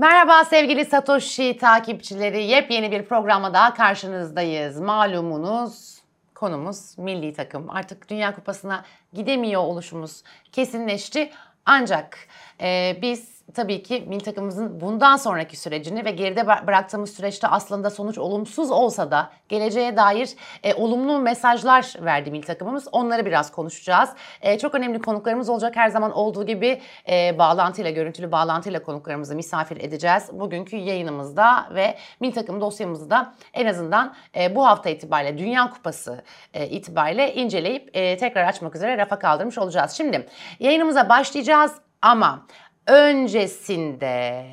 Merhaba sevgili Satoshi takipçileri. Yepyeni bir programla daha karşınızdayız. Malumunuz konumuz milli takım. Artık Dünya Kupası'na gidemiyor oluşumuz kesinleşti. Ancak e, biz tabii ki milli takımımızın bundan sonraki sürecini ve geride bıraktığımız süreçte aslında sonuç olumsuz olsa da geleceğe dair e, olumlu mesajlar verdi milli takımımız. Onları biraz konuşacağız. E, çok önemli konuklarımız olacak her zaman olduğu gibi e, bağlantıyla, görüntülü bağlantıyla konuklarımızı misafir edeceğiz. Bugünkü yayınımızda ve milli takım dosyamızda en azından e, bu hafta itibariyle Dünya Kupası e, itibariyle inceleyip e, tekrar açmak üzere rafa kaldırmış olacağız. Şimdi yayınımıza başlayacağız ama öncesinde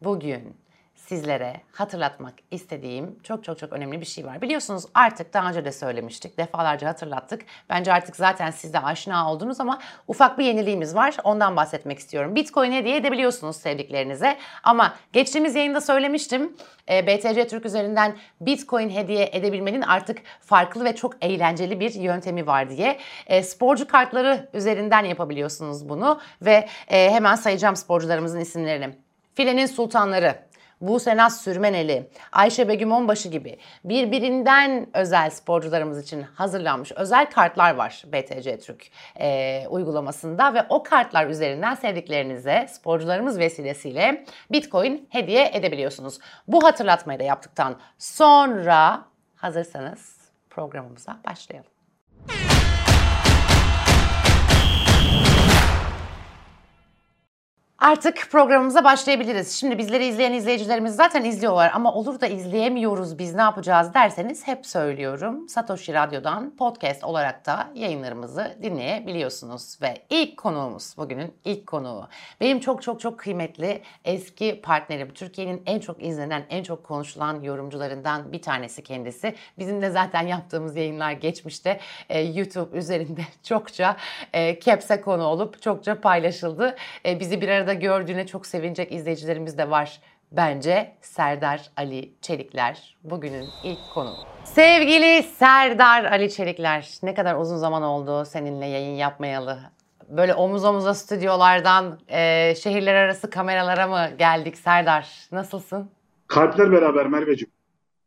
bugün sizlere hatırlatmak istediğim çok çok çok önemli bir şey var. Biliyorsunuz artık daha önce de söylemiştik, defalarca hatırlattık. Bence artık zaten siz de aşina oldunuz ama ufak bir yeniliğimiz var. Ondan bahsetmek istiyorum. Bitcoin hediye edebiliyorsunuz sevdiklerinize. Ama geçtiğimiz yayında söylemiştim. E, BTC Türk üzerinden Bitcoin hediye edebilmenin artık farklı ve çok eğlenceli bir yöntemi var diye. E, sporcu kartları üzerinden yapabiliyorsunuz bunu ve e, hemen sayacağım sporcularımızın isimlerini. Filenin sultanları, Buse Naz Sürmeneli, Ayşe Begüm Onbaşı gibi birbirinden özel sporcularımız için hazırlanmış özel kartlar var BTC Türk e, uygulamasında ve o kartlar üzerinden sevdiklerinize sporcularımız vesilesiyle Bitcoin hediye edebiliyorsunuz. Bu hatırlatmayı da yaptıktan sonra hazırsanız programımıza başlayalım. Artık programımıza başlayabiliriz. Şimdi bizleri izleyen izleyicilerimiz zaten izliyorlar ama olur da izleyemiyoruz biz ne yapacağız derseniz hep söylüyorum. Satoshi Radyo'dan podcast olarak da yayınlarımızı dinleyebiliyorsunuz. Ve ilk konuğumuz bugünün ilk konuğu. Benim çok çok çok kıymetli eski partnerim. Türkiye'nin en çok izlenen, en çok konuşulan yorumcularından bir tanesi kendisi. Bizim de zaten yaptığımız yayınlar geçmişte e, YouTube üzerinde çokça e, kepse konu olup çokça paylaşıldı. E, bizi bir arada gördüğüne çok sevinecek izleyicilerimiz de var. Bence Serdar Ali Çelikler bugünün ilk konu. Sevgili Serdar Ali Çelikler, ne kadar uzun zaman oldu seninle yayın yapmayalı. Böyle omuz omuza stüdyolardan e, şehirler arası kameralara mı geldik Serdar? Nasılsın? Kalpler beraber Merveciğim.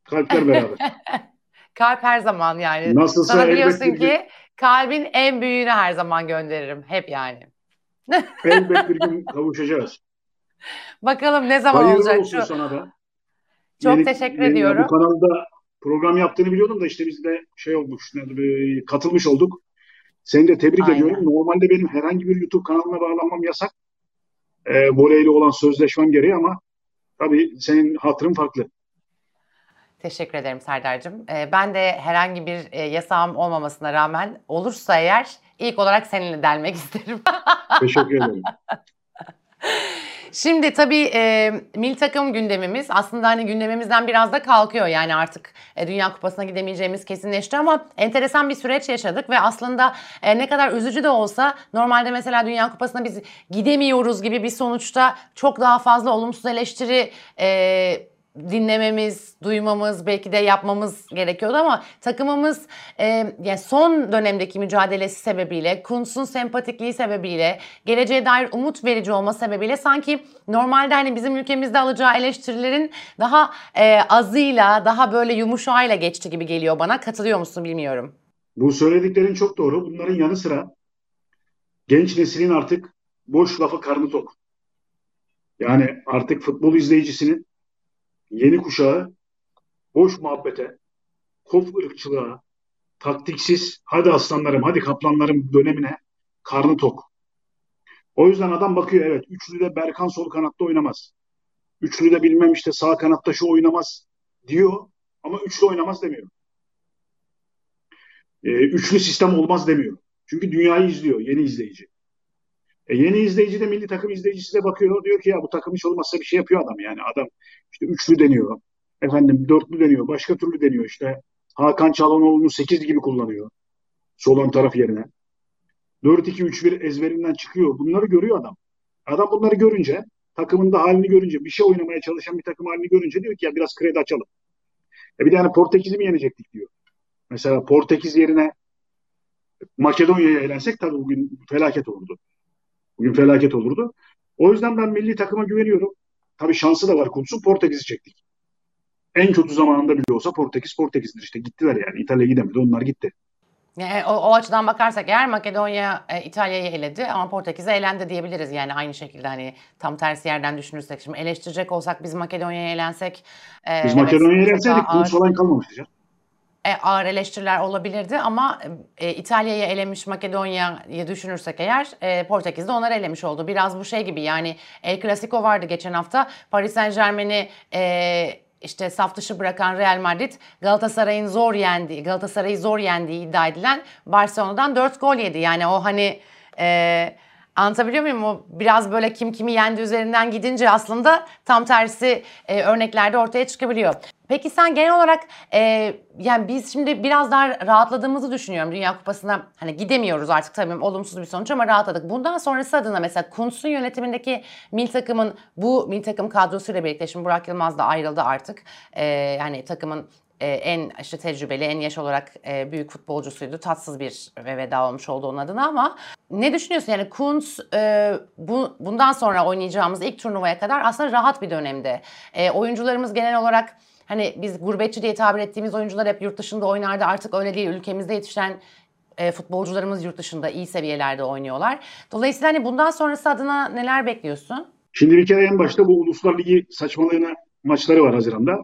Kalpler beraber. Kalp her zaman yani. Nasılsa Sana biliyorsun ki kalbin en büyüğünü her zaman gönderirim. Hep yani. Elbet bir gün kavuşacağız. Bakalım ne zaman Hayırlı olacak olsun şu. sana da. Çok yeni, teşekkür yeni, ediyorum. Bu kanalda program yaptığını biliyordum da işte biz de şey olmuş, katılmış olduk. Seni de tebrik Aynen. ediyorum. Normalde benim herhangi bir YouTube kanalına bağlanmam yasak. E, voleyle olan sözleşmem gereği ama tabii senin hatırın farklı. Teşekkür ederim Serdar'cığım. Ee, ben de herhangi bir e, yasağım olmamasına rağmen olursa eğer ilk olarak seninle delmek isterim. Teşekkür ederim. Şimdi tabii e, mil takım gündemimiz aslında hani gündemimizden biraz da kalkıyor. Yani artık e, Dünya Kupası'na gidemeyeceğimiz kesinleşti ama enteresan bir süreç yaşadık ve aslında e, ne kadar üzücü de olsa normalde mesela Dünya Kupası'na biz gidemiyoruz gibi bir sonuçta çok daha fazla olumsuz eleştiri e, dinlememiz, duymamız, belki de yapmamız gerekiyordu ama takımımız e, yani son dönemdeki mücadelesi sebebiyle, Kuntz'un sempatikliği sebebiyle, geleceğe dair umut verici olma sebebiyle sanki normalde hani bizim ülkemizde alacağı eleştirilerin daha e, azıyla, daha böyle yumuşağıyla geçti gibi geliyor bana. Katılıyor musun bilmiyorum. Bu söylediklerin çok doğru. Bunların yanı sıra genç neslin artık boş lafı karnı tok. Yani artık futbol izleyicisinin yeni kuşağı boş muhabbete, kof ırkçılığa, taktiksiz, hadi aslanlarım, hadi kaplanlarım dönemine karnı tok. O yüzden adam bakıyor evet, üçlüde Berkan sol kanatta oynamaz. Üçlüde bilmem işte sağ kanatta şu oynamaz diyor ama üçlü oynamaz demiyor. Ee, üçlü sistem olmaz demiyor. Çünkü dünyayı izliyor yeni izleyici. E yeni izleyici de milli takım izleyicisi de bakıyor diyor ki ya bu takım hiç olmazsa bir şey yapıyor adam yani adam işte üçlü deniyor efendim dörtlü deniyor başka türlü deniyor işte Hakan Çalhanoğlu'nu sekiz gibi kullanıyor solan taraf yerine. 4-2-3-1 ezberinden çıkıyor bunları görüyor adam. Adam bunları görünce takımın da halini görünce bir şey oynamaya çalışan bir takım halini görünce diyor ki ya biraz kredi açalım. E bir tane Portekiz'i mi yenecektik diyor. Mesela Portekiz yerine Makedonya'ya eğlensek tabii bugün felaket olurdu. Bugün felaket olurdu. O yüzden ben milli takıma güveniyorum. tabii şansı da var Kuntz'un Portekiz'i çektik. En kötü zamanında bile olsa Portekiz Portekiz'dir işte gittiler yani. İtalya gidemedi onlar gitti. Yani o, o açıdan bakarsak eğer Makedonya e, İtalya'yı eledi ama Portekiz'e elendi diyebiliriz yani aynı şekilde hani tam tersi yerden düşünürsek şimdi eleştirecek olsak biz Makedonya'ya elensek e, biz evet, Makedonya'ya elenseydik Kuntz falan kalmamıştı canım e, ağır eleştiriler olabilirdi ama e, İtalya'yı elemiş Makedonya'yı düşünürsek eğer e, Portekiz de onları elemiş oldu. Biraz bu şey gibi yani El Clasico vardı geçen hafta. Paris Saint Germain'i e, işte saf dışı bırakan Real Madrid Galatasaray'ın zor yendiği, Galatasaray'ı zor yendiği iddia edilen Barcelona'dan 4 gol yedi. Yani o hani e, Anlatabiliyor muyum? O biraz böyle kim kimi yendi üzerinden gidince aslında tam tersi e, örneklerde ortaya çıkabiliyor. Peki sen genel olarak e, yani biz şimdi biraz daha rahatladığımızı düşünüyorum Dünya Kupası'na. Hani gidemiyoruz artık tabii olumsuz bir sonuç ama rahatladık. Bundan sonrası adına mesela Kuntz'un yönetimindeki mil takımın bu mil takım kadrosuyla birlikte şimdi Burak Yılmaz da ayrıldı artık. E, yani takımın e, en işte tecrübeli, en yaş olarak e, büyük futbolcusuydu. Tatsız bir ve veda olmuş oldu onun adına ama ne düşünüyorsun? Yani Kuntz e, bu, bundan sonra oynayacağımız ilk turnuvaya kadar aslında rahat bir dönemde. E, oyuncularımız genel olarak hani biz gurbetçi diye tabir ettiğimiz oyuncular hep yurt dışında oynardı. Artık öyle değil. Ülkemizde yetişen e, futbolcularımız yurt dışında iyi seviyelerde oynuyorlar. Dolayısıyla hani bundan sonrası adına neler bekliyorsun? Şimdi bir kere en başta bu Uluslar Ligi saçmalığına maçları var Haziran'da.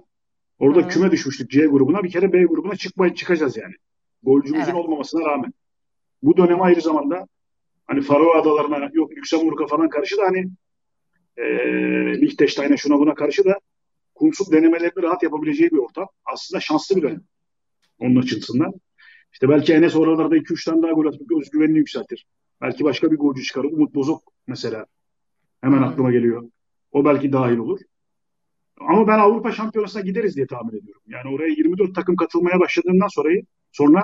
Orada Hı. küme düşmüştük C grubuna. Bir kere B grubuna çıkmayı çıkacağız yani. Golcümüzün evet. olmamasına rağmen. Bu dönem ayrı zamanda hani Faroe Adalarına yok Lüksemburg'a falan karşı da hani e, Liechtenstein'e şuna buna karşı da kumsuz denemelerini rahat yapabileceği bir ortam. Aslında şanslı bir dönem. Onun açısından. İşte belki Enes oralarda 2-3 tane daha gol atıp özgüvenini yükseltir. Belki başka bir golcü çıkarır. Umut Bozok mesela. Hemen aklıma geliyor. O belki dahil olur. Ama ben Avrupa Şampiyonası'na gideriz diye tahmin ediyorum. Yani oraya 24 takım katılmaya başladığından sonra sonra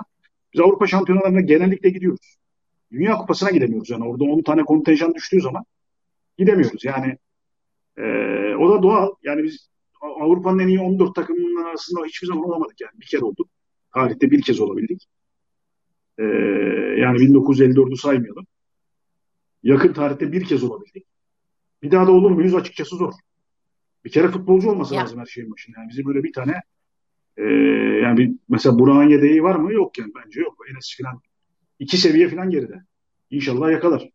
biz Avrupa Şampiyonalarına genellikle gidiyoruz. Dünya Kupası'na gidemiyoruz. Yani orada 10 tane kontenjan düştüğü zaman gidemiyoruz. Yani e, o da doğal. Yani biz Avrupa'nın en iyi 14 takımının arasında hiçbir zaman olamadık yani. Bir kere olduk. Tarihte bir kez olabildik. E, yani 1954'ü saymayalım. Yakın tarihte bir kez olabildik. Bir daha da olur muyuz açıkçası zor. Bir kere futbolcu olması ya. lazım her şeyin başında. Yani bize böyle bir tane e, yani bir, mesela Burak'ın yedeği var mı? Yok yani bence yok. Enes falan iki seviye falan geride. İnşallah yakalar.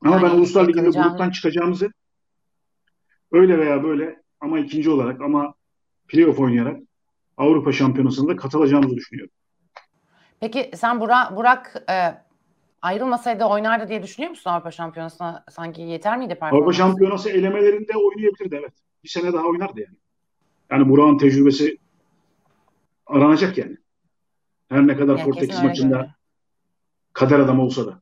Ama yani ben Uluslar Ligi'nde gruptan çıkacağımızı öyle veya böyle ama ikinci olarak ama playoff oynayarak Avrupa Şampiyonası'nda katılacağımızı düşünüyorum. Peki sen Burak, Burak e, ayrılmasaydı oynardı diye düşünüyor musun Avrupa Şampiyonası'na? Sanki yeter miydi performansı? Avrupa Şampiyonası elemelerinde oynayabilirdi evet. Bir sene daha oynardı yani. Yani Burak'ın tecrübesi aranacak yani. Her ne kadar yani Portekiz maçında öyle. kader adam olsa da.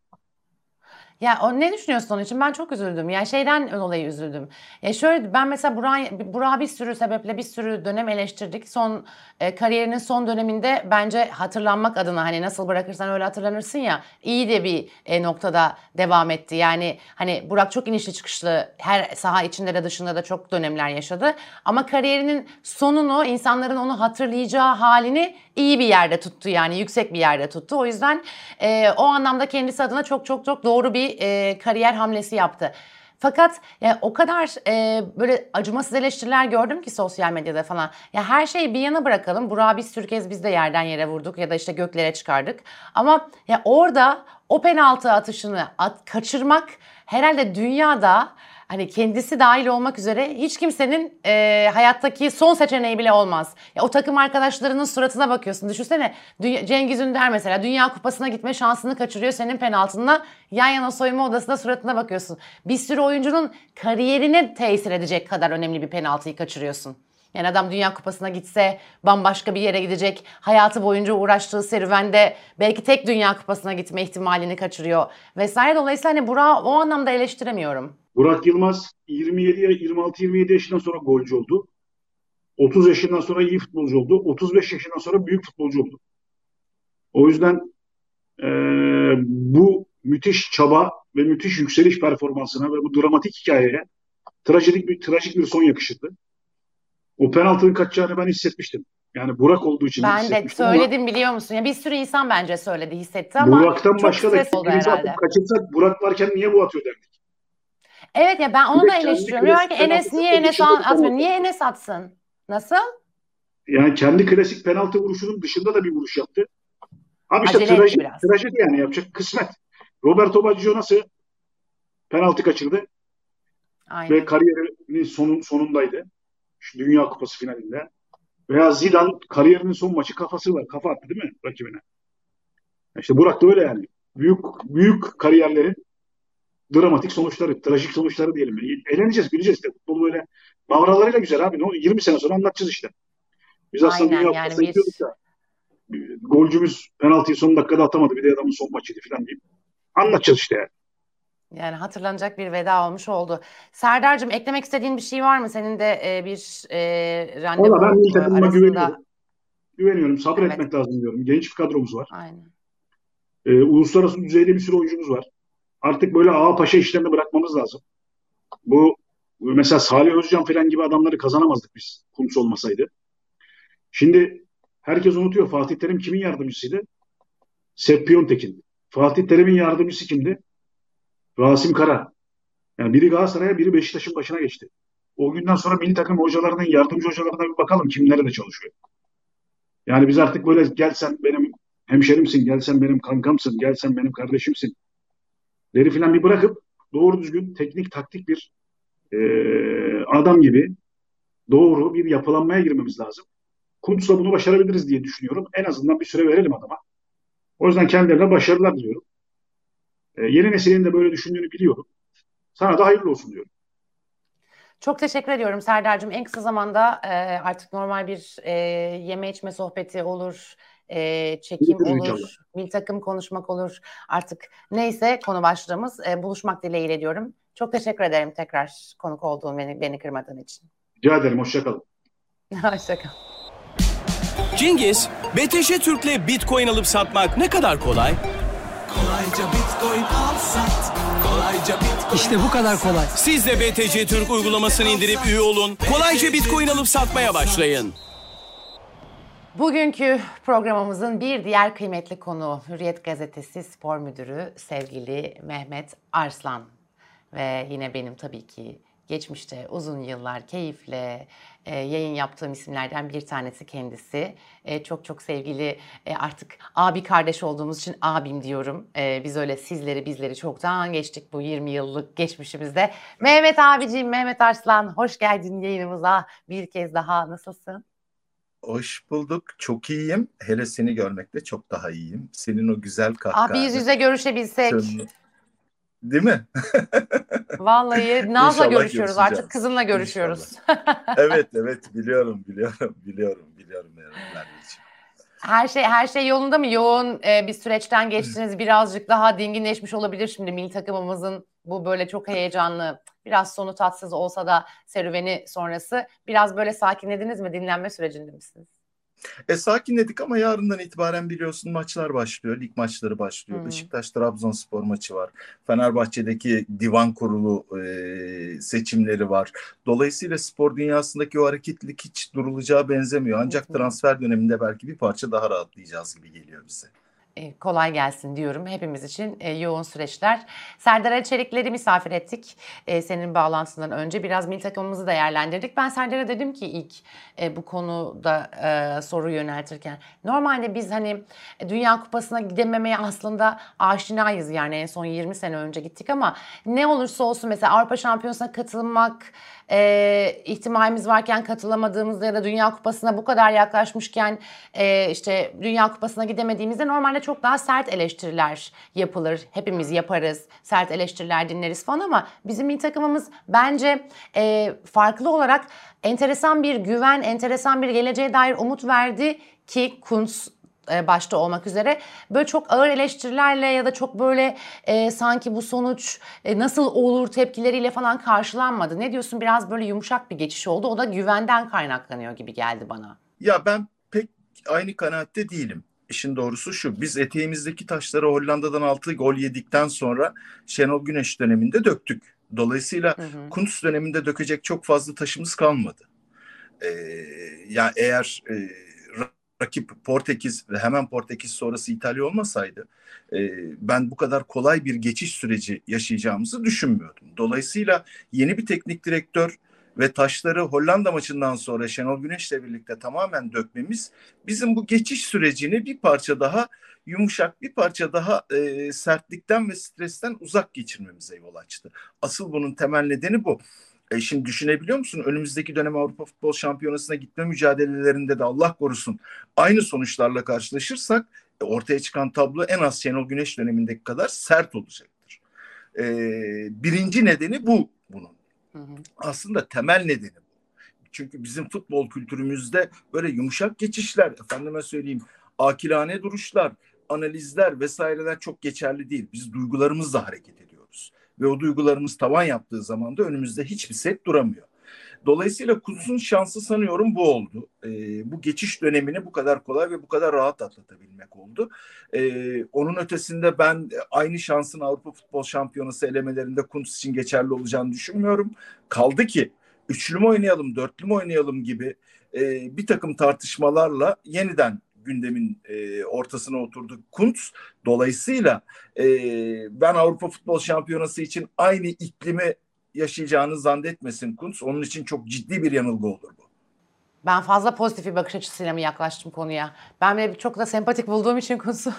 Ya o ne düşünüyorsun onun için? Ben çok üzüldüm. Yani şeyden dolayı üzüldüm. Ya şöyle ben mesela Burak'ı Burak bir sürü sebeple bir sürü dönem eleştirdik. Son e, kariyerinin son döneminde bence hatırlanmak adına hani nasıl bırakırsan öyle hatırlanırsın ya iyi de bir e, noktada devam etti. Yani hani Burak çok inişli çıkışlı her saha içinde de dışında da çok dönemler yaşadı. Ama kariyerinin sonunu insanların onu hatırlayacağı halini iyi bir yerde tuttu yani yüksek bir yerde tuttu. O yüzden e, o anlamda kendisi adına çok çok çok doğru bir e, kariyer hamlesi yaptı. Fakat yani o kadar e, böyle acımasız eleştiriler gördüm ki sosyal medyada falan. Ya her şeyi bir yana bırakalım. Burak'ı sürü kez biz de yerden yere vurduk ya da işte göklere çıkardık. Ama ya orada o penaltı atışını at, kaçırmak herhalde dünyada hani kendisi dahil olmak üzere hiç kimsenin e, hayattaki son seçeneği bile olmaz. Ya o takım arkadaşlarının suratına bakıyorsun. Düşünsene Cengiz Ünder mesela Dünya Kupası'na gitme şansını kaçırıyor senin penaltınla. Yan yana soyunma odasında suratına bakıyorsun. Bir sürü oyuncunun kariyerine tesir edecek kadar önemli bir penaltıyı kaçırıyorsun. Yani adam Dünya Kupası'na gitse bambaşka bir yere gidecek. Hayatı boyunca uğraştığı serüvende belki tek Dünya Kupası'na gitme ihtimalini kaçırıyor vesaire. Dolayısıyla hani Burak'ı o anlamda eleştiremiyorum. Burak Yılmaz 27 26-27 yaşından sonra golcü oldu. 30 yaşından sonra iyi futbolcu oldu. 35 yaşından sonra büyük futbolcu oldu. O yüzden e, bu müthiş çaba ve müthiş yükseliş performansına ve bu dramatik hikayeye trajik bir trajik bir son yakışırdı. O penaltının kaçacağını ben hissetmiştim. Yani Burak olduğu için Ben de söyledim ama, biliyor musun? Ya bir sürü insan bence söyledi, hissetti ama Burak'tan başka da kimse atıp kaçırsak Burak varken niye bu atıyor derdik. Evet ya ben onu da eleştiriyorum. Diyorlar ki Enes niye Enes atmıyor? Niye Enes atsın? Nasıl? Yani kendi klasik penaltı vuruşunun dışında da bir vuruş yaptı. Abi işte trajedi, trajedi yani yapacak kısmet. Roberto Baggio nasıl penaltı kaçırdı ve Aynen. kariyerinin sonun sonundaydı. Şu Dünya Kupası finalinde. Veya Zidane kariyerinin son maçı kafası var. Kafa attı değil mi rakibine? İşte Burak da öyle yani. Büyük büyük kariyerlerin dramatik sonuçları, trajik sonuçları diyelim. Eğleneceğiz, güleceğiz işte. Futbol böyle mavralarıyla güzel abi. Ne olur? 20 sene sonra anlatacağız işte. Biz aslında Aynen Dünya yani gidiyorduk da golcümüz penaltıyı son dakikada atamadı. Bir de adamın son maçıydı falan diyeyim. Anlatacağız işte yani. Yani hatırlanacak bir veda olmuş oldu. Serdar'cığım eklemek istediğin bir şey var mı? Senin de e, bir e, Valla ben randevu milli e, takımıma arasında. güveniyorum. Güveniyorum. Sabretmek Evet, lazım diyorum. Genç bir kadromuz var. aynen. Ee, uluslararası düzeyde bir sürü oyuncumuz var. Artık böyle ağa paşa işlerini bırakmamız lazım. Bu mesela Salih Özcan falan gibi adamları kazanamazdık biz Kuntz olmasaydı. Şimdi herkes unutuyor Fatih Terim kimin yardımcısıydı? Sepp Piontek'in. Fatih Terim'in yardımcısı kimdi? Rasim Kara. Yani biri Galatasaray'a biri Beşiktaş'ın başına geçti. O günden sonra milli takım hocalarının yardımcı hocalarına bir bakalım kim nerede çalışıyor. Yani biz artık böyle gel sen benim hemşerimsin, gel sen benim kankamsın, gel sen benim kardeşimsin. Leri filan bir bırakıp doğru düzgün teknik taktik bir eee, adam gibi doğru bir yapılanmaya girmemiz lazım. Kuntz'la bunu başarabiliriz diye düşünüyorum. En azından bir süre verelim adama. O yüzden kendilerine başarılar diliyorum. Ee, yeni neslin de böyle düşündüğünü biliyorum. Sana da hayırlı olsun diyorum. Çok teşekkür ediyorum Serdar'cığım. En kısa zamanda e, artık normal bir e, yeme içme sohbeti olur, e, çekim Görüşürüz olur, inşallah. milli takım konuşmak olur. Artık neyse konu başlığımız e, buluşmak dileğiyle diyorum. Çok teşekkür ederim tekrar konuk olduğun beni, beni kırmadığın için. Rica ederim. Hoşçakalın. Hoşçakal. Cengiz, BTC Türk'le Bitcoin alıp satmak ne kadar kolay? Kolayca Bitcoin al sat. Kolayca Bitcoin İşte bu kadar kolay. Siz de BTC Türk uygulamasını indirip üye olun. Kolayca Bitcoin alıp satmaya başlayın. Bugünkü programımızın bir diğer kıymetli konuğu Hürriyet Gazetesi Spor Müdürü sevgili Mehmet Arslan. Ve yine benim tabii ki geçmişte uzun yıllar keyifle e, yayın yaptığım isimlerden bir tanesi kendisi. E, çok çok sevgili e, artık abi kardeş olduğumuz için abim diyorum. E, biz öyle sizleri bizleri çoktan geçtik bu 20 yıllık geçmişimizde. Mehmet abiciğim Mehmet Arslan hoş geldin yayınımıza bir kez daha nasılsın? Hoş bulduk. Çok iyiyim. Hele seni görmekte çok daha iyiyim. Senin o güzel kahkahanı. Abi yüz yüze görüşebilsek. tınlı- Değil mi? Vallahi Naz'la görüşüyoruz artık. Kızımla görüşüyoruz. evet evet biliyorum biliyorum biliyorum biliyorum Merveciğim. her şey her şey yolunda mı? Yoğun e, bir süreçten geçtiniz. Birazcık daha dinginleşmiş olabilir şimdi milli takımımızın bu böyle çok heyecanlı, biraz sonu tatsız olsa da serüveni sonrası biraz böyle sakinlediniz mi? Dinlenme sürecinde misiniz? E sakinledik ama yarından itibaren biliyorsun maçlar başlıyor. Lig maçları başlıyor. Hı. Beşiktaş Trabzonspor maçı var. Fenerbahçe'deki divan kurulu e, seçimleri var. Dolayısıyla spor dünyasındaki o hareketlilik hiç durulacağı benzemiyor. Ancak transfer döneminde belki bir parça daha rahatlayacağız gibi geliyor bize. E, kolay gelsin diyorum hepimiz için e, yoğun süreçler. Serdar Ali Çelikleri misafir ettik e, senin bağlantısından önce. Biraz milli takımımızı değerlendirdik. Ben Serdar'a dedim ki ilk bu konuda soru yöneltirken. Normalde biz hani Dünya Kupası'na gidememeye aslında aşinayız yani en son 20 sene önce gittik ama ne olursa olsun mesela Avrupa Şampiyonası'na katılmak e, ihtimalimiz varken katılamadığımızda ya da Dünya Kupası'na bu kadar yaklaşmışken e, işte Dünya Kupası'na gidemediğimizde normalde çok daha sert eleştiriler yapılır. Hepimiz yaparız. Sert eleştiriler dinleriz falan ama bizim milli takımımız bence e, farklı olarak enteresan bir güven, enteresan bir geleceğe dair umut verdi ki Kuntz e, başta olmak üzere böyle çok ağır eleştirilerle ya da çok böyle e, sanki bu sonuç e, nasıl olur tepkileriyle falan karşılanmadı. Ne diyorsun biraz böyle yumuşak bir geçiş oldu. O da güvenden kaynaklanıyor gibi geldi bana. Ya ben pek aynı kanaatte değilim. İşin doğrusu şu, biz eteğimizdeki taşları Hollanda'dan 6 gol yedikten sonra Şenol Güneş döneminde döktük. Dolayısıyla Hı hı. Kuntz döneminde dökecek çok fazla taşımız kalmadı. Ee, ya eğer e, rakip Portekiz ve hemen Portekiz sonrası İtalya olmasaydı e, ben bu kadar kolay bir geçiş süreci yaşayacağımızı düşünmüyordum. Dolayısıyla yeni bir teknik direktör ve taşları Hollanda maçından sonra Şenol Güneş'le birlikte tamamen dökmemiz bizim bu geçiş sürecini bir parça daha yumuşak, bir parça daha e, sertlikten ve stresten uzak geçirmemize yol açtı. Asıl bunun temel nedeni bu. E şimdi düşünebiliyor musun? Önümüzdeki dönem Avrupa Futbol Şampiyonası'na gitme mücadelelerinde de Allah korusun aynı sonuçlarla karşılaşırsak e, ortaya çıkan tablo en az Şenol Güneş dönemindeki kadar sert olacaktır. E, birinci nedeni bu bunun. Hı hı. Aslında temel nedeni bu. Çünkü bizim futbol kültürümüzde böyle yumuşak geçişler, efendime söyleyeyim, akilane duruşlar, analizler vesaireler çok geçerli değil. Biz duygularımızla hareket ediyoruz. Ve o duygularımız tavan yaptığı zaman da önümüzde hiçbir set duramıyor. Dolayısıyla Kuts'un şansı sanıyorum bu oldu. E, bu geçiş dönemini bu kadar kolay ve bu kadar rahat atlatabilmek oldu. E, onun ötesinde ben aynı şansın Avrupa Futbol Şampiyonası elemelerinde Kuntz için geçerli olacağını düşünmüyorum. Kaldı ki üçlü mü oynayalım, dörtlü mü oynayalım gibi e, bir takım tartışmalarla yeniden gündemin e, ortasına oturdu Kuntz. Dolayısıyla e, ben Avrupa Futbol Şampiyonası için aynı iklimi yaşayacağını zannetmesin Kuntz. Onun için çok ciddi bir yanılgı olur bu. Ben fazla pozitif bir bakış açısıyla mı yaklaştım konuya? Ben bile çok da sempatik bulduğum için Kuntz'u.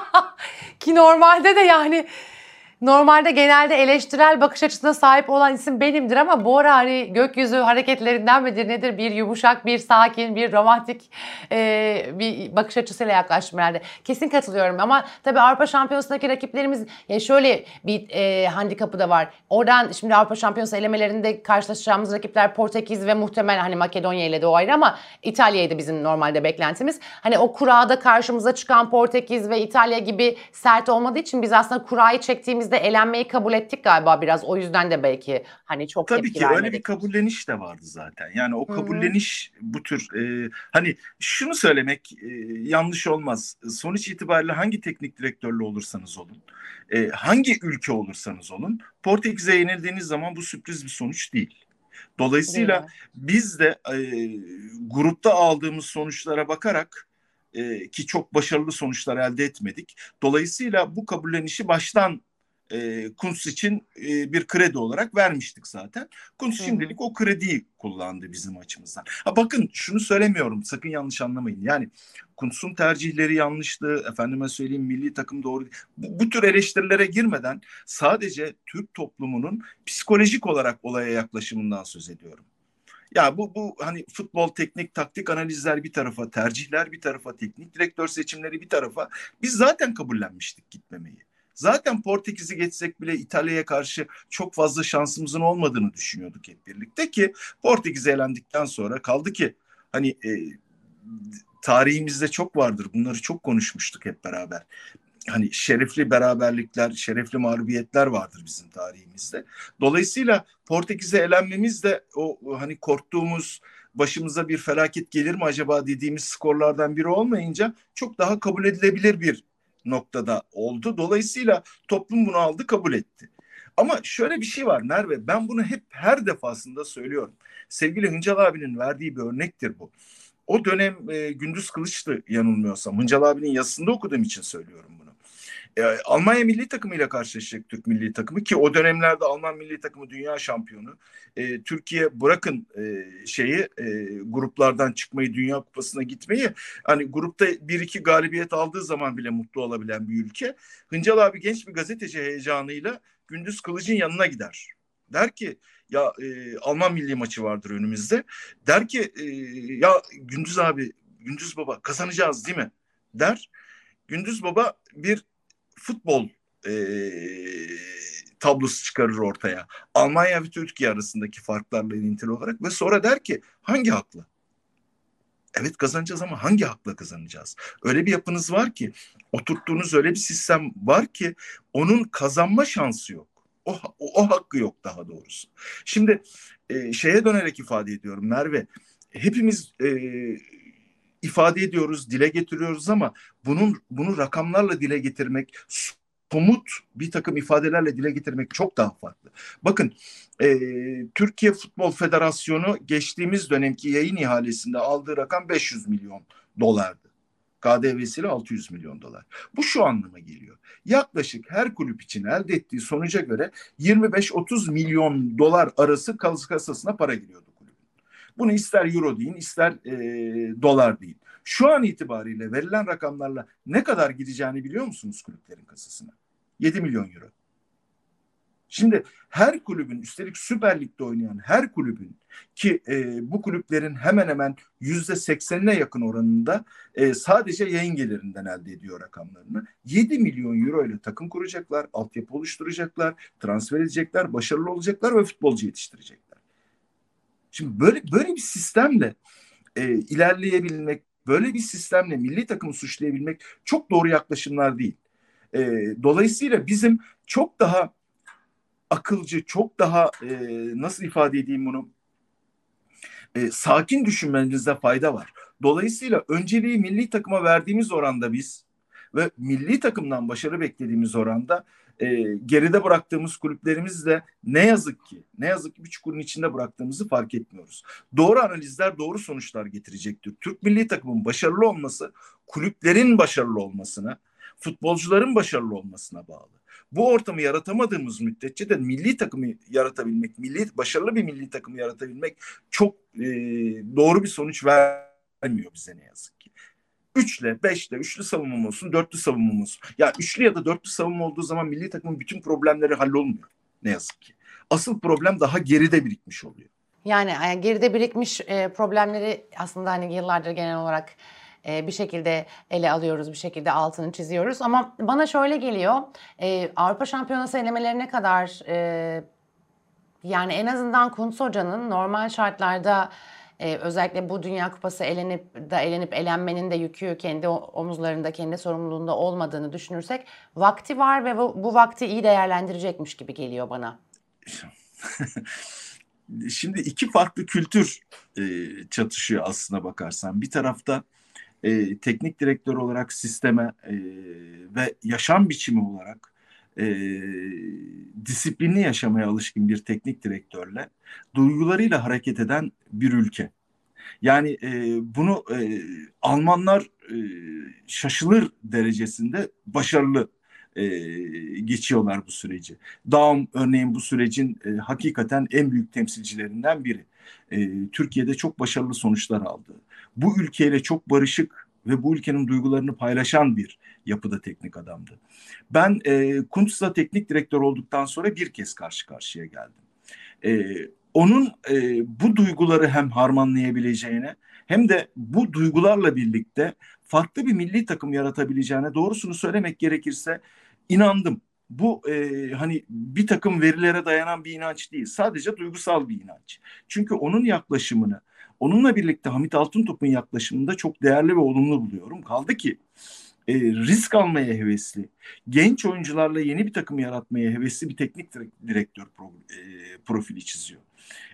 Ki normalde de yani Normalde genelde eleştirel bakış açısına sahip olan isim benimdir ama bu ara hani gökyüzü hareketlerinden midir nedir bir yumuşak, bir sakin, bir romantik e, bir bakış açısıyla yaklaştım herhalde. Kesin katılıyorum ama tabii Avrupa Şampiyonası'ndaki rakiplerimiz ya şöyle bir e, handikapı da var. Oradan şimdi Avrupa Şampiyonası elemelerinde karşılaşacağımız rakipler Portekiz ve muhtemel hani Makedonya ile de o ayrı ama İtalya'ydı bizim normalde beklentimiz. Hani o kurada karşımıza çıkan Portekiz ve İtalya gibi sert olmadığı için biz aslında kurayı çektiğimiz de elenmeyi kabul ettik galiba biraz. O yüzden de belki hani çok Tabii tepki ki vermedik. öyle bir kabulleniş de vardı zaten. Yani o kabulleniş Hı-hı. bu tür e, hani şunu söylemek e, yanlış olmaz. Sonuç itibariyle hangi teknik direktörlü olursanız olun, e, hangi ülke olursanız olun Portekiz'e yenildiğiniz zaman bu sürpriz bir sonuç değil. Dolayısıyla değil biz de e, grupta aldığımız sonuçlara bakarak e, ki çok başarılı sonuçlar elde etmedik. Dolayısıyla bu kabullenişi baştan e, Kuntz için e, bir kredi olarak vermiştik zaten. Kuntz şimdilik o krediyi kullandı bizim açımızdan. Ha bakın şunu söylemiyorum sakın yanlış anlamayın. Yani Kuntz'un tercihleri yanlıştı. Efendime söyleyeyim milli takım doğru. Bu, bu tür eleştirilere girmeden sadece Türk toplumunun psikolojik olarak olaya yaklaşımından söz ediyorum. Ya bu bu hani futbol teknik taktik analizler bir tarafa, tercihler bir tarafa, teknik direktör seçimleri bir tarafa. Biz zaten kabullenmiştik gitmemeyi. Zaten Portekiz'i geçsek bile İtalya'ya karşı çok fazla şansımızın olmadığını düşünüyorduk hep birlikte ki Portekiz'e elendikten sonra kaldı ki hani e, tarihimizde çok vardır. Bunları çok konuşmuştuk hep beraber. Hani şerefli beraberlikler, şerefli mağlubiyetler vardır bizim tarihimizde. Dolayısıyla Portekiz'e elenmemiz de o hani korktuğumuz başımıza bir felaket gelir mi acaba dediğimiz skorlardan biri olmayınca çok daha kabul edilebilir bir noktada oldu. Dolayısıyla toplum bunu aldı kabul etti. Ama şöyle bir şey var Merve ben bunu hep her defasında söylüyorum. Sevgili Hıncal abinin verdiği bir örnektir bu. O dönem e, Gündüz Kılıç'tı yanılmıyorsam. Hıncal abinin yazısında okuduğum için söylüyorum bunu. E, Almanya milli takımıyla karşılaşacak Türk milli takımı ki o dönemlerde Alman milli takımı dünya şampiyonu. E, Türkiye bırakın e, şeyi e, gruplardan çıkmayı Dünya Kupası'na gitmeyi hani grupta bir iki galibiyet aldığı zaman bile mutlu olabilen bir ülke. Hıncal abi genç bir gazeteci heyecanıyla Gündüz Kılıç'ın yanına gider. Der ki ya e, Alman milli maçı vardır önümüzde. Der ki e, ya Gündüz abi Gündüz baba kazanacağız değil mi? Der. Gündüz baba bir futbol e, tablosu çıkarır ortaya. Almanya ve Türkiye arasındaki farklarla ilintili olarak ve sonra der ki hangi hakla? Evet kazanacağız ama hangi hakla kazanacağız? Öyle bir yapınız var ki, oturttuğunuz öyle bir sistem var ki onun kazanma şansı yok. O, o, o hakkı yok daha doğrusu. Şimdi e, şeye dönerek ifade ediyorum Merve. Hepimiz e, ifade ediyoruz, dile getiriyoruz ama bunun bunu rakamlarla dile getirmek, somut bir takım ifadelerle dile getirmek çok daha farklı. Bakın e, Türkiye Futbol Federasyonu geçtiğimiz dönemki yayın ihalesinde aldığı rakam 500 milyon dolardı. KDV'siyle 600 milyon dolar. Bu şu anlama geliyor. Yaklaşık her kulüp için elde ettiği sonuca göre 25-30 milyon dolar arası kasasına para giriyordu. Bunu ister euro deyin ister e, dolar deyin. Şu an itibariyle verilen rakamlarla ne kadar gideceğini biliyor musunuz kulüplerin kasasına? 7 milyon euro. Şimdi her kulübün üstelik Süper Lig'de oynayan her kulübün ki e, bu kulüplerin hemen hemen yüzde seksenine yakın oranında e, sadece yayın gelirinden elde ediyor rakamlarını. 7 milyon euro ile takım kuracaklar, altyapı oluşturacaklar, transfer edecekler, başarılı olacaklar ve futbolcu yetiştirecekler. Şimdi böyle böyle bir sistemle e, ilerleyebilmek, böyle bir sistemle milli takımı suçlayabilmek çok doğru yaklaşımlar değil. E, dolayısıyla bizim çok daha akılcı, çok daha e, nasıl ifade edeyim bunu? E, sakin düşünmenizde fayda var. Dolayısıyla önceliği milli takıma verdiğimiz oranda biz ve milli takımdan başarı beklediğimiz oranda e, geride bıraktığımız kulüplerimizle ne yazık ki ne yazık ki bir çukurun içinde bıraktığımızı fark etmiyoruz. Doğru analizler doğru sonuçlar getirecektir. Türk milli takımın başarılı olması kulüplerin başarılı olmasına, futbolcuların başarılı olmasına bağlı. Bu ortamı yaratamadığımız müddetçe de milli takımı yaratabilmek, milli başarılı bir milli takımı yaratabilmek çok e, doğru bir sonuç vermiyor bize ne yazık ki. Üçle, beşle, üçlü savunma olsun, dörtlü savunma olsun. Ya üçlü ya da dörtlü savunma olduğu zaman milli takımın bütün problemleri hallolmuyor ne yazık ki. Asıl problem daha geride birikmiş oluyor. Yani e, geride birikmiş e, problemleri aslında hani yıllardır genel olarak e, bir şekilde ele alıyoruz, bir şekilde altını çiziyoruz. Ama bana şöyle geliyor, e, Avrupa Şampiyonası elemelerine kadar e, yani en azından Kuntz Hoca'nın normal şartlarda e, özellikle bu Dünya Kupası elenip da elenip elenmenin de yükü kendi omuzlarında, kendi sorumluluğunda olmadığını düşünürsek vakti var ve bu, bu vakti iyi değerlendirecekmiş gibi geliyor bana. Şimdi iki farklı kültür e, çatışıyor aslına bakarsan. Bir tarafta e, teknik direktör olarak sisteme e, ve yaşam biçimi olarak e, disiplinli yaşamaya alışkın bir teknik direktörle duygularıyla hareket eden bir ülke. Yani e, bunu e, Almanlar e, şaşılır derecesinde başarılı e, geçiyorlar bu süreci. Daum örneğin bu sürecin e, hakikaten en büyük temsilcilerinden biri. E, Türkiye'de çok başarılı sonuçlar aldı. Bu ülkeyle çok barışık ve bu ülkenin duygularını paylaşan bir yapıda teknik adamdı. Ben e, Kuntz'la teknik direktör olduktan sonra bir kez karşı karşıya geldim. E, onun e, bu duyguları hem harmanlayabileceğine hem de bu duygularla birlikte farklı bir milli takım yaratabileceğine doğrusunu söylemek gerekirse inandım. Bu e, hani bir takım verilere dayanan bir inanç değil. Sadece duygusal bir inanç. Çünkü onun yaklaşımını, onunla birlikte Hamit Altıntop'un yaklaşımında çok değerli ve olumlu buluyorum. Kaldı ki e, risk almaya hevesli, genç oyuncularla yeni bir takım yaratmaya hevesli bir teknik direktör pro, e, profili çiziyor.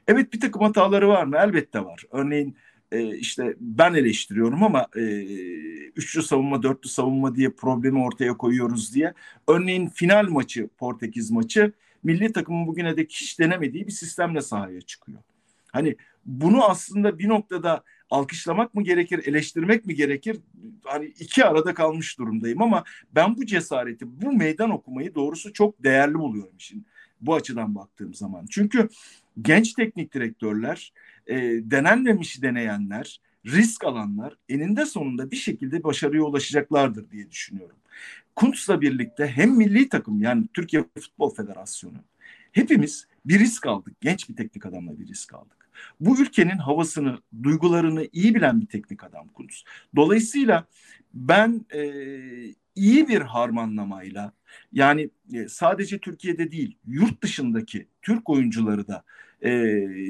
Evet bir takım hataları var mı? Elbette var. Örneğin e, işte ben eleştiriyorum ama e, üçlü savunma, dörtlü savunma diye problemi ortaya koyuyoruz diye. Örneğin final maçı, Portekiz maçı milli takımın bugüne dek hiç denemediği bir sistemle sahaya çıkıyor. Hani bunu aslında bir noktada alkışlamak mı gerekir, eleştirmek mi gerekir? Hani iki arada kalmış durumdayım ama ben bu cesareti, bu meydan okumayı doğrusu çok değerli buluyorum işin bu açıdan baktığım zaman. Çünkü genç teknik direktörler, e, denenmemiş deneyenler, risk alanlar eninde sonunda bir şekilde başarıya ulaşacaklardır diye düşünüyorum. Kuntz'la birlikte hem milli takım yani Türkiye Futbol Federasyonu hepimiz bir risk aldık. Genç bir teknik adamla bir risk aldık. Bu ülkenin havasını, duygularını iyi bilen bir teknik adam Kuntz. Dolayısıyla ben e, iyi bir harmanlamayla yani e, sadece Türkiye'de değil yurt dışındaki Türk oyuncuları da e,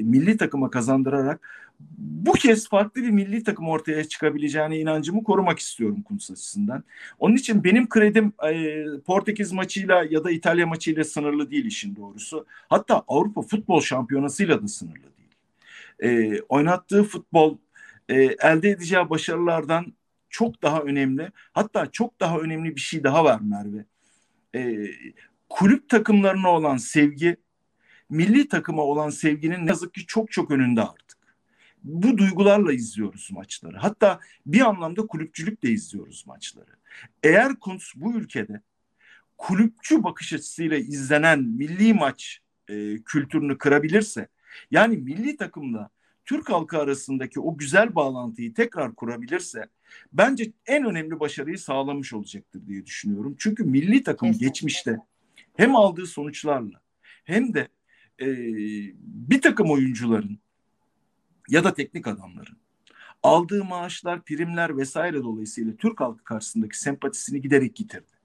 milli takıma kazandırarak bu kez farklı bir milli takım ortaya çıkabileceğine inancımı korumak istiyorum Kuntz açısından. Onun için benim kredim e, Portekiz maçıyla ya da İtalya maçıyla sınırlı değil işin doğrusu. Hatta Avrupa Futbol Şampiyonası'yla da sınırlı değil. E, oynattığı futbol e, elde edeceği başarılardan çok daha önemli. Hatta çok daha önemli bir şey daha var Merve. e, kulüp takımlarına olan sevgi milli takıma olan sevginin ne yazık ki çok çok önünde artık. Bu duygularla izliyoruz maçları. Hatta bir anlamda kulüpçülükle izliyoruz maçları. Eğer Kuntz bu ülkede kulüpçü bakış açısıyla izlenen milli maç e, kültürünü kırabilirse, yani milli takımla Türk halkı arasındaki o güzel bağlantıyı tekrar kurabilirse bence en önemli başarıyı sağlamış olacaktır diye düşünüyorum. Çünkü milli takım Kesinlikle. geçmişte hem aldığı sonuçlarla hem de e, bir takım oyuncuların ya da teknik adamların aldığı maaşlar, primler vesaire dolayısıyla Türk halkı karşısındaki sempatisini giderek yitirdi.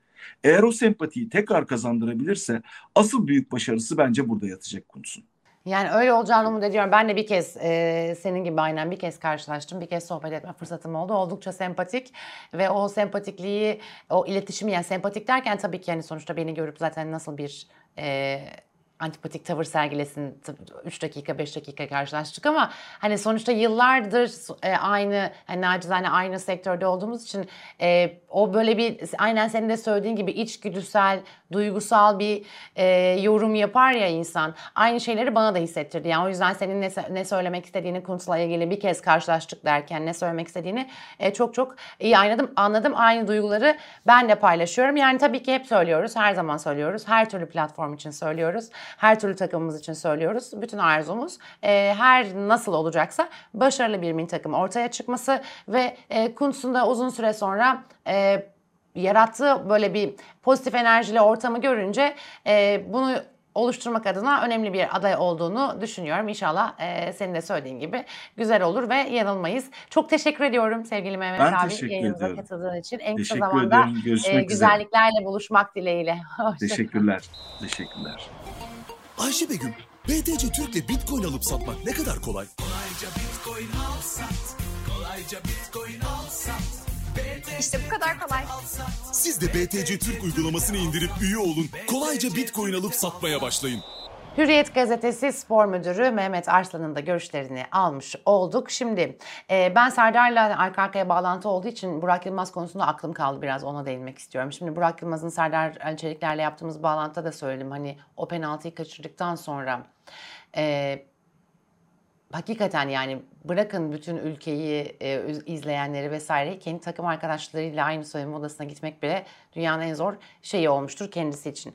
Eğer o sempatiyi tekrar kazandırabilirse asıl büyük başarısı bence burada yatacak Kuntz'un. Yani öyle olacağını umut ediyorum. Ben de bir kez e, senin gibi aynen bir kez karşılaştım. Bir kez sohbet etme fırsatım oldu. Oldukça sempatik ve o sempatikliği, o iletişimi yani sempatik derken tabii ki yani sonuçta beni görüp zaten nasıl bir e, antipatik tavır sergilesin 3 dakika 5 dakika karşılaştık ama hani sonuçta yıllardır e, aynı hani nacizane aynı sektörde olduğumuz için e, o böyle bir aynen senin de söylediğin gibi içgüdüsel duygusal bir e, yorum yapar ya insan aynı şeyleri bana da hissettirdi. Yani o yüzden senin ne, ne söylemek istediğini Kuntz'la ilgili bir kez karşılaştık derken ne söylemek istediğini e, çok çok iyi anladım anladım. Aynı duyguları ben de paylaşıyorum. Yani tabii ki hep söylüyoruz her zaman söylüyoruz her türlü platform için söylüyoruz her türlü takımımız için söylüyoruz. Bütün arzumuz e, her nasıl olacaksa başarılı bir milli takım ortaya çıkması ve e, Kuntz'un da uzun süre sonra e, yarattığı böyle bir pozitif enerjili ortamı görünce e, bunu oluşturmak adına önemli bir aday olduğunu düşünüyorum. İnşallah e, senin de söylediğin gibi güzel olur ve yanılmayız. Çok teşekkür ediyorum sevgili Mehmet Ben abi yayınımıza ediyorum. katıldığın için. En kısa Teşekkür zamanda ederim. Görüşmek e, üzere. güzelliklerle buluşmak dileğiyle. Teşekkürler. Teşekkürler. Ayşe Begüm, BTC Türk'le Bitcoin alıp satmak ne kadar kolay? Kolayca bitcoin al sat Kolayca bitcoin al sat İşte bu kadar kolay. Siz de BTC Türk uygulamasını indirip üye olun. Kolayca Bitcoin alıp satmaya başlayın. Hürriyet Gazetesi Spor Müdürü Mehmet Arslan'ın da görüşlerini almış olduk. Şimdi e, ben Serdar'la arka arkaya bağlantı olduğu için Burak Yılmaz konusunda aklım kaldı biraz ona değinmek istiyorum. Şimdi Burak Yılmaz'ın Serdar Çelikler'le yaptığımız bağlantıda da söyledim. Hani o penaltıyı kaçırdıktan sonra e, hakikaten yani bırakın bütün ülkeyi e, izleyenleri vesaire kendi takım arkadaşlarıyla aynı soyunma odasına gitmek bile dünyanın en zor şeyi olmuştur kendisi için.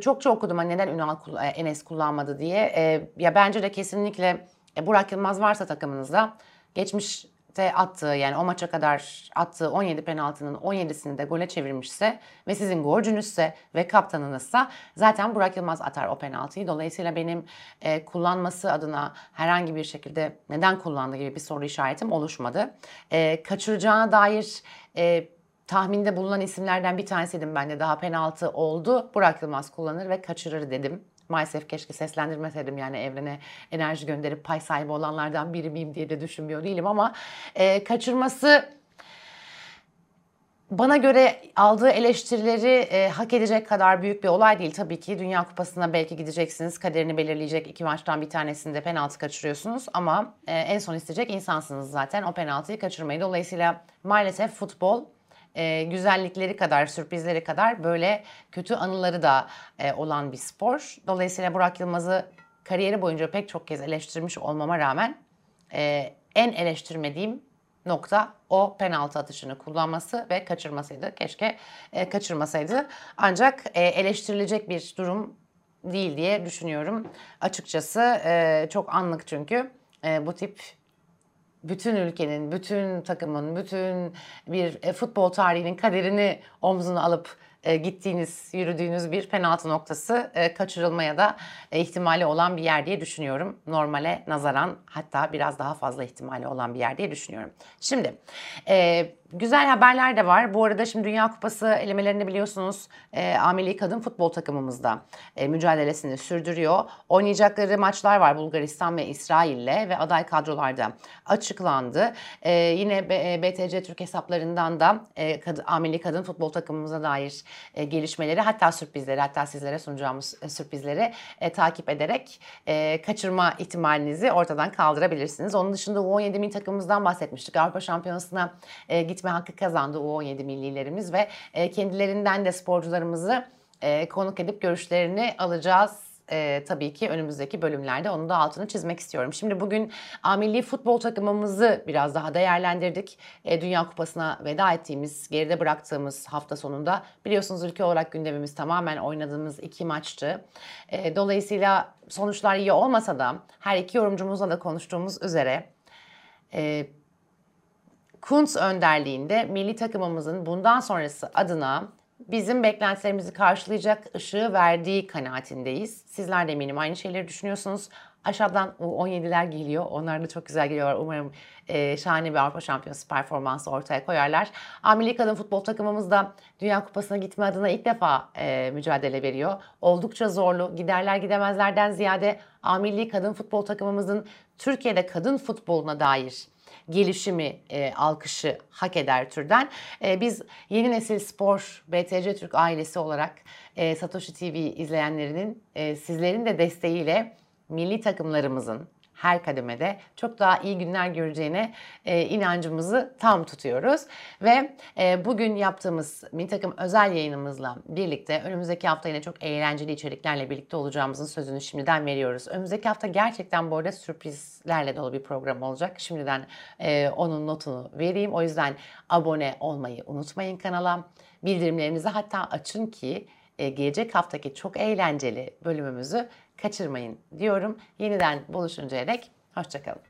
Çokça okudum hani neden Ünal e, Enes kullanmadı diye. E, ya bence de kesinlikle e, Burak Yılmaz varsa takımınızda geçmiş de attığı yani o maça kadar attığı 17 penaltının 17'sini de gole çevirmişse ve sizin golcünüzse ve kaptanınızsa zaten Burak Yılmaz atar o penaltıyı. Dolayısıyla benim e, kullanması adına herhangi bir şekilde neden kullandığı gibi bir soru işaretim oluşmadı. E, kaçıracağına dair e, tahminde bulunan isimlerden bir tanesiydim ben de daha penaltı oldu. Burak Yılmaz kullanır ve kaçırır dedim. Maalesef keşke seslendirmeseydim yani evrene enerji gönderip pay sahibi olanlardan biri miyim diye de düşünmüyor değilim ama e, kaçırması bana göre aldığı eleştirileri e, hak edecek kadar büyük bir olay değil. Tabii ki Dünya Kupası'na belki gideceksiniz. Kaderini belirleyecek iki maçtan bir tanesinde penaltı kaçırıyorsunuz. Ama e, en son isteyecek insansınız zaten o penaltıyı kaçırmayı. Dolayısıyla maalesef futbol e, güzellikleri kadar, sürprizleri kadar böyle kötü anıları da e, olan bir spor. Dolayısıyla Burak Yılmaz'ı kariyeri boyunca pek çok kez eleştirmiş olmama rağmen e, en eleştirmediğim nokta o penaltı atışını kullanması ve kaçırmasıydı. Keşke e, kaçırmasaydı. Ancak e, eleştirilecek bir durum değil diye düşünüyorum. Açıkçası e, çok anlık çünkü e, bu tip bütün ülkenin, bütün takımın, bütün bir e, futbol tarihinin kaderini omzuna alıp e, gittiğiniz, yürüdüğünüz bir penaltı noktası e, kaçırılmaya da ihtimali olan bir yer diye düşünüyorum. Normale nazaran hatta biraz daha fazla ihtimali olan bir yer diye düşünüyorum. Şimdi güzel haberler de var. Bu arada şimdi Dünya Kupası elemelerini biliyorsunuz e, Ameli Kadın Futbol takımımızda e, mücadelesini sürdürüyor. Oynayacakları maçlar var Bulgaristan ve İsrail'le ve aday kadrolarda açıklandı. E, yine B, e, BTC Türk hesaplarından da e, kad, Ameli Kadın Futbol takımımıza dair e, gelişmeleri hatta sürprizleri hatta sizlere sunacağımız e, sürprizleri e, takip ederek e, kaçırma ihtimalinizi ortadan kaldırabilirsiniz. Onun dışında U17 milli takımımızdan bahsetmiştik. Avrupa Şampiyonası'na e, gitme hakkı kazandı U17 millilerimiz ve e, kendilerinden de sporcularımızı e, konuk edip görüşlerini alacağız. E, tabii ki önümüzdeki bölümlerde onun da altını çizmek istiyorum. Şimdi bugün milli futbol takımımızı biraz daha değerlendirdik. E, Dünya Kupası'na veda ettiğimiz, geride bıraktığımız hafta sonunda biliyorsunuz ülke olarak gündemimiz tamamen oynadığımız iki maçtı. E, dolayısıyla sonuçlar iyi olmasa da her iki yorumcumuzla da konuştuğumuz üzere e, Kuntz önderliğinde milli takımımızın bundan sonrası adına bizim beklentilerimizi karşılayacak ışığı verdiği kanaatindeyiz. Sizler de eminim aynı şeyleri düşünüyorsunuz. Aşağıdan U17'ler geliyor. Onlar da çok güzel geliyorlar. Umarım e, şahane bir Avrupa Şampiyonası performansı ortaya koyarlar. A milli kadın futbol takımımız da Dünya Kupası'na gitme adına ilk defa e, mücadele veriyor. Oldukça zorlu. Giderler gidemezlerden ziyade A milli kadın futbol takımımızın Türkiye'de kadın futboluna dair gelişimi, e, alkışı hak eder türden. E, biz yeni nesil spor BTC Türk ailesi olarak e, Satoshi TV izleyenlerinin e, sizlerin de desteğiyle milli takımlarımızın her kademede çok daha iyi günler göreceğine e, inancımızı tam tutuyoruz. Ve e, bugün yaptığımız milli takım özel yayınımızla birlikte önümüzdeki hafta yine çok eğlenceli içeriklerle birlikte olacağımızın sözünü şimdiden veriyoruz. Önümüzdeki hafta gerçekten bu arada sürprizlerle dolu bir program olacak. Şimdiden e, onun notunu vereyim. O yüzden abone olmayı unutmayın kanala. Bildirimlerinizi hatta açın ki e, gelecek haftaki çok eğlenceli bölümümüzü kaçırmayın diyorum. Yeniden buluşuncaya dek hoşçakalın.